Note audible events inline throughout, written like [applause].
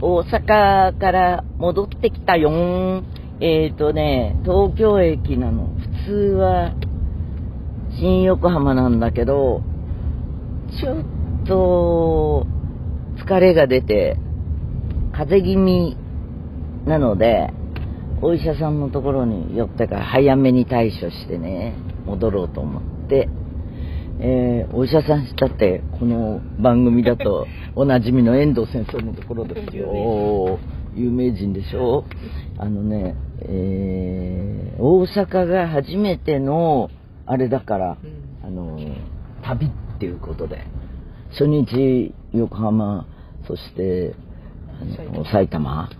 大阪から戻ってきたよん。えーとね、東京駅なの。普通は、新横浜なんだけど、ちょっと、疲れが出て、風邪気味なので、お医者さんのところに寄ってから早めに対処してね、戻ろうと思って、えー、お医者さんしたって、この番組だと [laughs] おなじみの遠藤先生のところですよ。有名人でしょ？あのね、えー、大阪が初めての、あれだから、あの、旅っていうことで、初日横浜、そしてあの埼玉、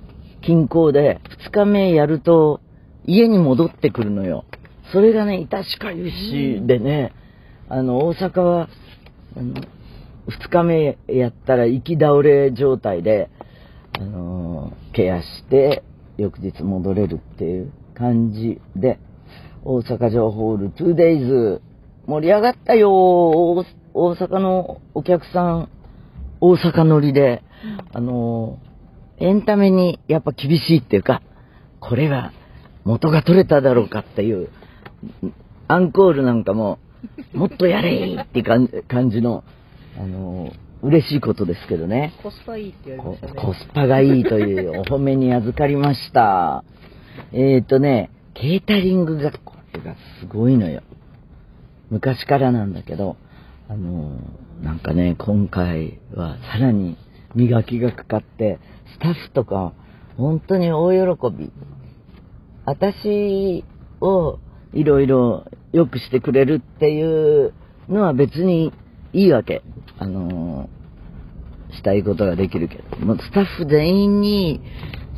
近郊で2日目やると家に戻ってくるのよ。それがね、いたしかゆしでね、あの、大阪は、あの、2日目やったら行き倒れ状態で、あの、ケアして、翌日戻れるっていう感じで、大阪城ホール 2days 盛り上がったよ大阪のお客さん、大阪乗りで、あの、エンタメにやっぱ厳しいっていうか、これが元が取れただろうかっていう、アンコールなんかも、もっとやれって感じの、あの、嬉しいことですけどね。コスパいいって言われましたね。コスパがいいというお褒めに預かりました。えっ、ー、とね、ケータリングが、これがすごいのよ。昔からなんだけど、あの、なんかね、今回はさらに磨きがかかって、スタッフとか、本当に大喜び。私をいろいろ良くしてくれるっていうのは別にいいわけ。あのしたいことができるけど、もうスタッフ全員に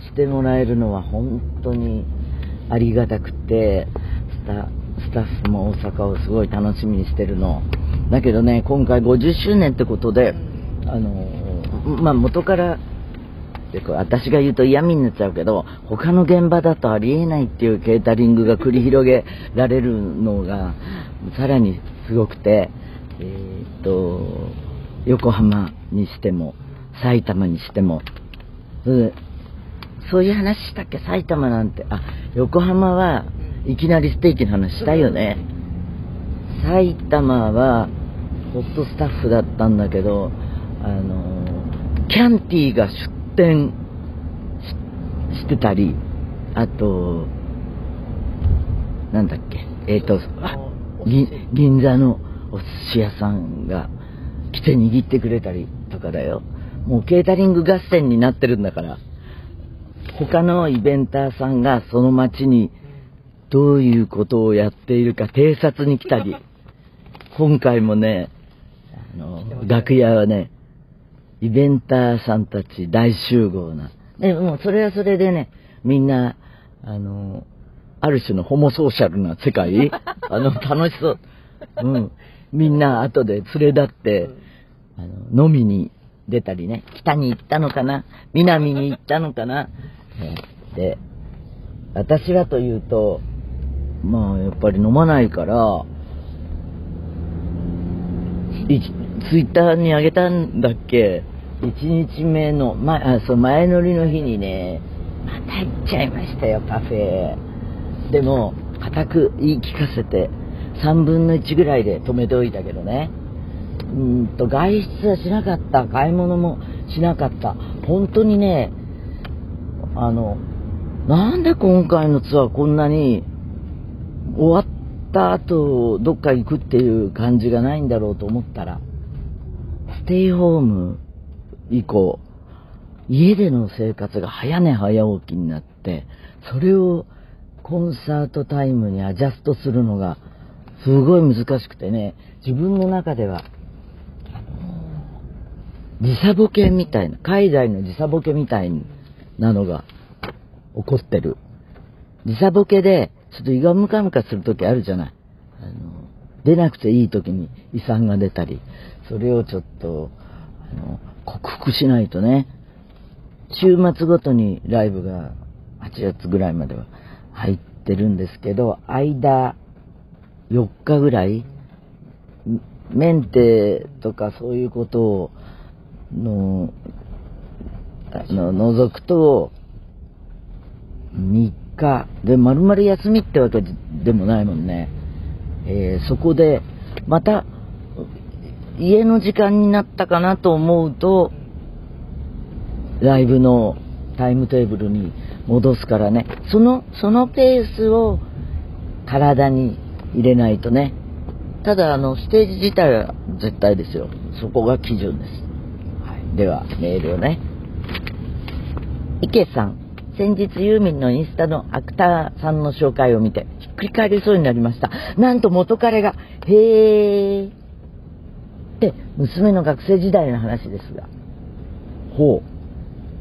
してもらえるのは本当にありがたくて、スタスタッフも大阪をすごい楽しみにしてるの。だけどね、今回50周年ってことで、あのまあ、元からでこれ私が言うと嫌味になっちゃうけど他の現場だとありえないっていうケータリングが繰り広げられるのがさらにすごくて、えー、っと横浜にしても埼玉にしても、そういう話したっけ？埼玉なんて。あ横浜はいきなりステーキの話したいよね。埼玉はホットスタッフだったんだけどあのキャンティーが出店してたり、あと、なんだっけ、えっ、ー、と、銀座のお寿司屋さんが来て握ってくれたりとかだよ。もうケータリング合戦になってるんだから、他のイベンターさんがその街にどういうことをやっているか偵察に来たり、今回もね、あの、楽屋はね、イベンターさんたち大集合な。でもそれはそれでね、みんな、あの、ある種のホモソーシャルな世界 [laughs] あの、楽しそう。うん。みんな後で連れ立って、あの、飲みに出たりね、北に行ったのかな南に行ったのかな、で、私はというと、まあ、やっぱり飲まないから、ツイッターにあげたんだっけ？1日目の、ま、あそう前乗りの日にね、また行っちゃいましたよ、パフェ。でも、固く言い聞かせて、3分の1ぐらいで止めておいたけどね。うんと、外出はしなかった。買い物もしなかった。本当にね、あの、なんで今回のツアーこんなに終わった後どっか行くっていう感じがないんだろうと思ったら、テイホーム以降、家での生活が早寝早起きになって、それをコンサートタイムにアジャストするのがすごい難しくてね、自分の中では、時差ボケみたいな、海外の時差ボケみたいなのが起こってる。時差ボケで、ちょっと胃がムカムカするときあるじゃない。出なくていいときに胃酸が出たり、それをちょっと、あの、克服しないとね、週末ごとにライブが8月ぐらいまでは入ってるんですけど、間4日ぐらい、メンテとかそういうことを、の、あの除くと、3日、で、丸々休みってわけでもないもんね。えー、そこで、また、家の時間になったかなと思うと、ライブのタイムテーブルに戻すからね、その、そのペースを体に入れないとね。ただ、あの、ステージ自体は絶対ですよ。そこが基準です。はい、では、メールをね。池さん。先日ユーミンのインスタのアクターさんの紹介を見て、ひっくり返りそうになりました。なんと元彼が、へー。って、娘の学生時代の話ですが。ほ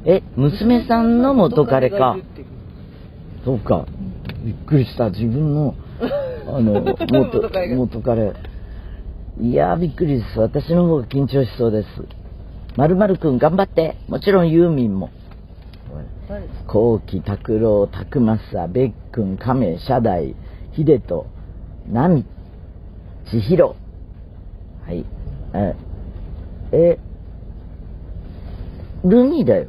う。え、娘さんの元彼か。そうか。びっくりした。自分の、[laughs] あの、元、元彼。いやー、びっくりです。私の方が緊張しそうです。まるまるくん頑張って。もちろんユーミンも。後期拓郎拓正べっくん亀社大秀人波千尋はい。ええルミだよ。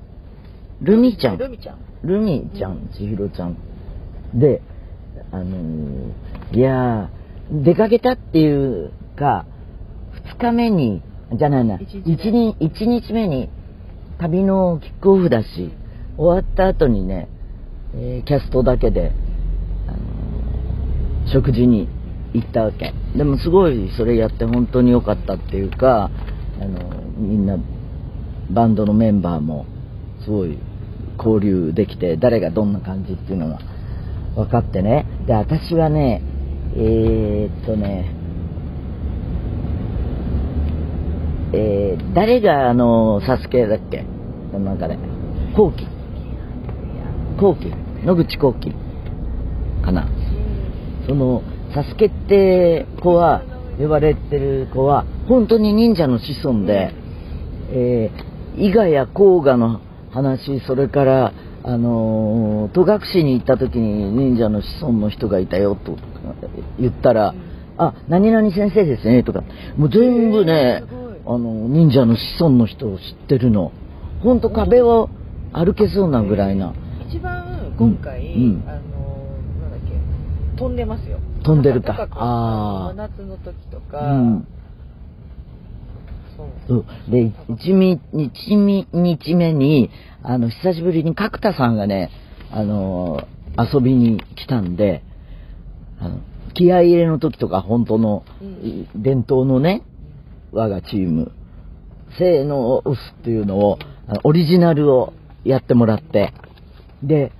ルミちゃん。ルミちゃん。ルミちゃん千尋ちゃん。であのー、いや出かけたっていうか2日目にじゃないな 1, 1, 1日目に旅のキックオフだし終わった後にね、えー、キャストだけで、あのー、食事に行ったわけ。でもすごいそれやって本当に良かったっていうか、あのー、みんなバンドのメンバーもすごい交流できて誰がどんな感じっていうのが分かってね。で私はねえー、っとねえー、誰があのサスケだっけ？この中で後期後期野口後期かな。そのサスケって子は呼ばれてる子は本当に忍者の子孫で、えー、伊賀や甲賀の話それからあの戸隠に行った時に忍者の子孫の人がいたよと言ったら、あ何々先生ですねとか。もう全部ねあの忍者の子孫の人を知ってるの。本当壁を歩けそうなぐらいな。今回、うん、あのなんだっけ飛んでますよ。飛んでるか。ああ真夏の時とか、うん、そう。で 1, 日日目にあの久しぶりに角田さんがねあの遊びに来たんであの気合入れの時とか本当の、伝統のね我がチームせーのを押すっていうのをオリジナルをやってもらってで、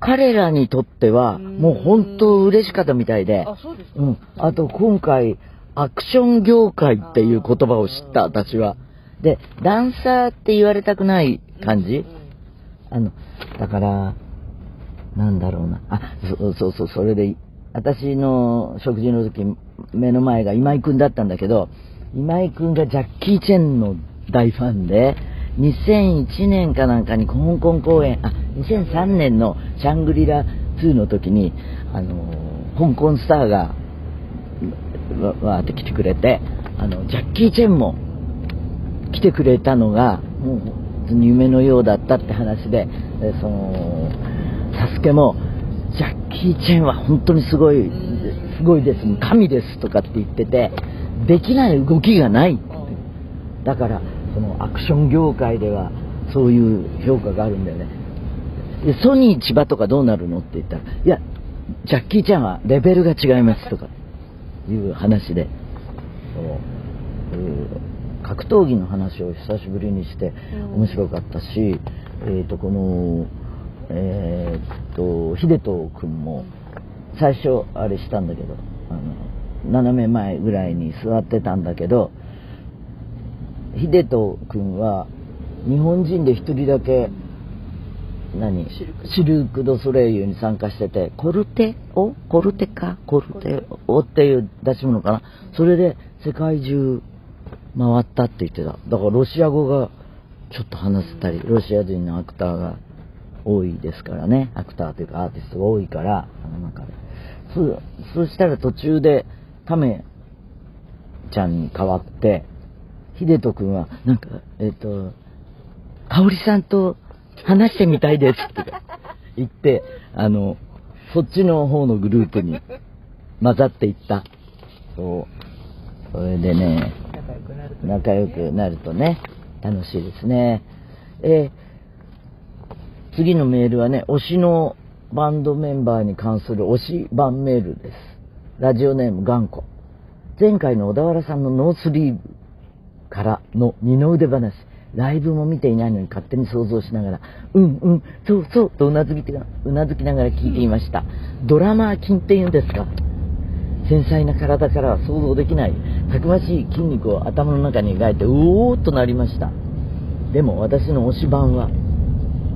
彼らにとっては、もう本当嬉しかったみたいで、あ、そうですか？うん。あと今回、アクション業界っていう言葉を知った、私は。で、ダンサーって言われたくない感じ、あの、だから、なんだろうな。あ、そうそうそう、それで、私の食事の時、目の前が今井くんだったんだけど、今井くんがジャッキー・チェンの大ファンで、2001年かなんかに香港公演、あ、2003年のシャングリラ2の時に、あの香港スターが、わーって来てくれて、あの、ジャッキー・チェンも来てくれたのが、もう本当に夢のようだったって話で、でその、サスケも、ジャッキー・チェンは本当にすごい、すごいです、神ですとかって言ってて、できない動きがない。だから、そのアクション業界ではそういう評価があるんだよね。でソニー千葉とかどうなるのって言ったらいやジャッキーちゃんはレベルが違いますとかいう話でその、格闘技の話を久しぶりにして面白かったし、えー、とこのえー、っと秀人君も最初あれしたんだけどあの斜め前ぐらいに座ってたんだけど秀人君は日本人で一人だけ何？シルク・ド・ソレイユに参加しててコルテオ？コルテか？コルテオ？っていう出し物かな。それで世界中回ったって言ってた。だからロシア語がちょっと話せたりロシア人のアクターが多いですからね。アクターというかアーティストが多いからあの中で。そそしたら途中でタメちゃんに代わって秀人君は、なんか、えっ、ー、と、香織さんと話してみたいですとか言って、あの、そっちの方のグループに混ざっていった。そう。それでね、仲良くなるとね、楽しいですね。えー、次のメールはね、推しのバンドメンバーに関する推し版メールです。ラジオネーム頑固。前回の小田原さんのノースリーブからの二の腕話。ライブも見ていないのに勝手に想像しながら、うんうん、そうそうとうなずきうなずきながら聞いていました。ドラマー筋って言うんですか？繊細な体からは想像できない、たくましい筋肉を頭の中に描いて、うおーっとなりました。でも私の推し版は、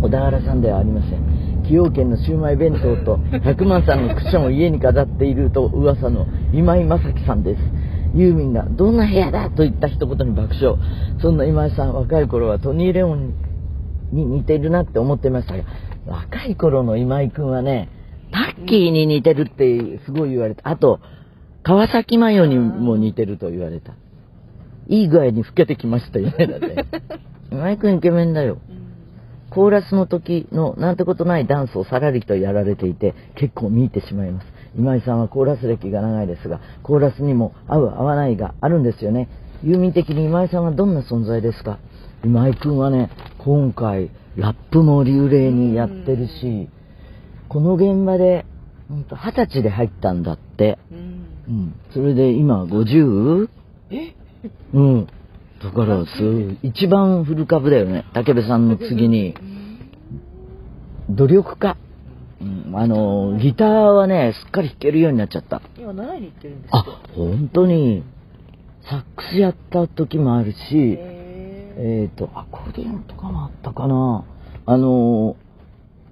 小田原さんではありません。崎陽軒のシウマイ弁当と100万さんのクッションを家に飾っていると噂の今井正樹さんです。ユーミンがどんな部屋だと言った一言に爆笑。そんな今井さん、若い頃はトニー・レオンに似ているなって思ってましたが、若い頃の今井くんはね、タッキーに似てるってすごい言われた。あと、川崎麻世にも似てると言われた。いい具合に老けてきましたよね、だって。[laughs] 今井くんイケメンだよ。コーラスの時のなんてことないダンスをさらりとやられていて結構見入ってしまいます。今井さんはコーラス歴が長いですが、コーラスにも合う合わないがあるんですよね。ユーミン的に今井さんはどんな存在ですか？今井くんはね、今回ラップも流麗にやってるし、この現場で二十歳で入ったんだって。うん。それで今 50? え？うん。だから、す一番フル株だよね。武部さんの次に。努力家。うん、あの、ギターはね、すっかり弾けるようになっちゃった。今習いに行ってるんですかあ、本当に。サックスやった時もあるし、えっ、ー、と、アコーディオンとかもあったかな。あの、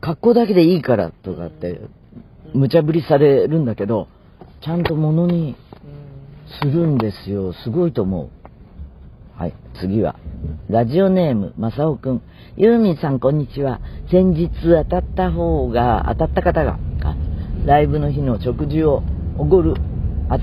格好だけでいいからとかって、無茶ぶりされるんだけど、ちゃんと物にするんですよ。すごいと思う。はい、次は。ラジオネーム、まさおくん。ユーミンさん、こんにちは。先日当たった方が、当たった方が、ライブの日の食事をおごる、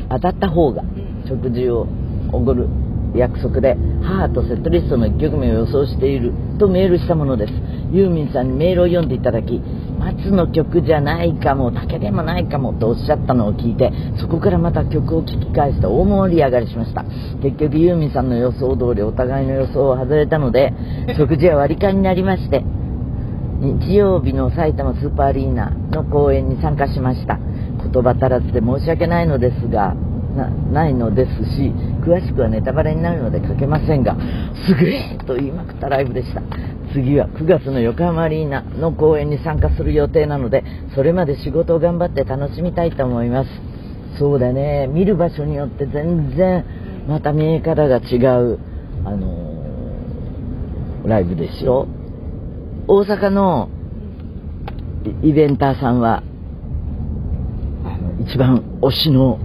当たった方が、食事をおごる約束で母とセットリストの1曲目を予想しているとメールしたものですユーミンさんにメールを読んでいただき松の曲じゃないかも竹でもないかもとおっしゃったのを聞いてそこからまた曲を聴き返して大盛り上がりしました。結局ユーミンさんの予想通りお互いの予想を外れたので [laughs] 食事は割り勘になりまして日曜日の埼玉スーパーアリーナの公演に参加しました。言葉足らずで申し訳ないのですがなないのですし詳しくはネタバレになるので書けませんがすげえと言いまくったライブでした。次は9月の横浜アリーナの公演に参加する予定なのでそれまで仕事を頑張って楽しみたいと思います。そうだね。見る場所によって全然また見え方が違うあのー、ライブですよ大阪のイベンターさんは一番推しの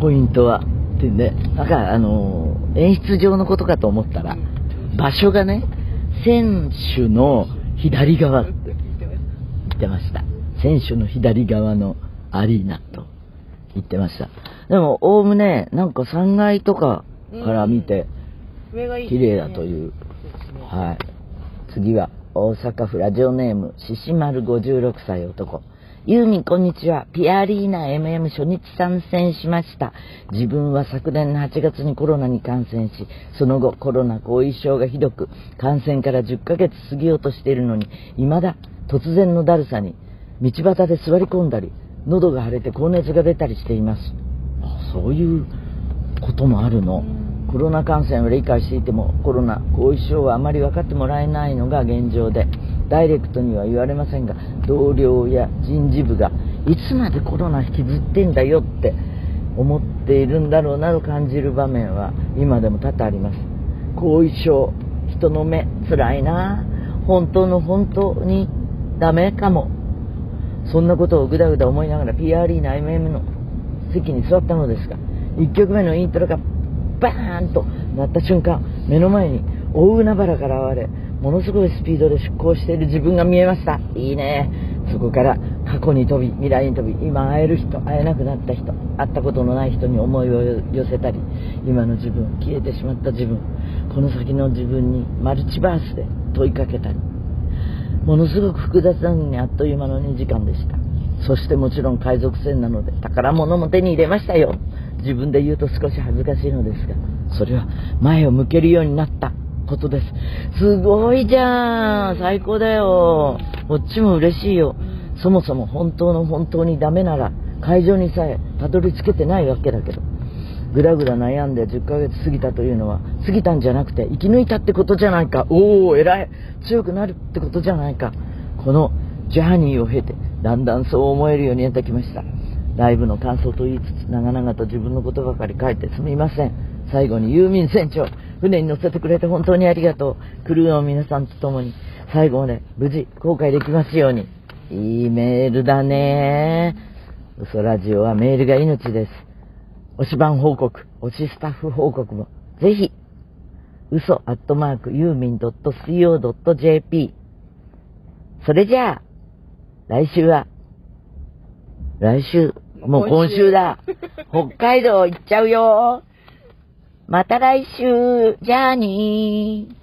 ポイントは？ってねなんかあの演出上のことかと思ったら場所がね選手の左側。って言ってました。選手の左側のアリーナと言ってました。でもおおむねなんか3階とかから見て綺麗だという、はい。次は大阪府ラジオネーム獅子丸56歳男ユーミンこんにちは。ピアリーナ MM 初日参戦しました。自分は昨年の8月にコロナに感染し、その後コロナ後遺症がひどく、感染から10ヶ月過ぎようとしているのに、未だ突然のだるさに、道端で座り込んだり、喉が腫れて高熱が出たりしています。あそういうこともあるの？コロナ感染を理解していてもコロナ後遺症はあまり分かってもらえないのが現状でダイレクトには言われませんが同僚や人事部がいつまでコロナ引きずってんだよって思っているんだろうなと感じる場面は今でも多々あります。後遺症人の目つらいな。本当の本当にダメかも。そんなことをぐだぐだ思いながら PRE の IMM の席に座ったのですが1曲目のイントロがバーンとなった瞬間目の前に大海原から現れものすごいスピードで出航している自分が見えました。いいね。そこから過去に飛び未来に飛び今会える人会えなくなった人会ったことのない人に思いを寄せたり今の自分消えてしまった自分この先の自分にマルチバースで問いかけたりものすごく複雑なのにあっという間の2時間でした。そしてもちろん海賊船なので宝物も手に入れましたよ。自分で言うと少し恥ずかしいのですがそれは前を向けるようになった。ことです。すごいじゃん。最高だよ。こっちも嬉しいよ。そもそも本当の本当にダメなら会場にさえたどり着けてないわけだけど。ぐらぐら悩んで10ヶ月過ぎたというのは過ぎたんじゃなくて生き抜いたってことじゃないか。おお偉い。強くなるってことじゃないか。このジャーニーを経てだんだんそう思えるようになってきました。ライブの感想と言いつつ長々と自分のことばかり書いてすみません。最後にユーミン船長。船に乗せてくれて本当にありがとうクルーの皆さんと共に最後まで無事公開できますようにいいメールだね嘘ラジオはメールが命です推し番報告、推しスタッフ報告も、ぜひ、嘘アットマークユーミン .co.jp。それじゃあ、来週は、来週、もう今週だ。[laughs] 北海道行っちゃうよ。また来週、じゃあにー。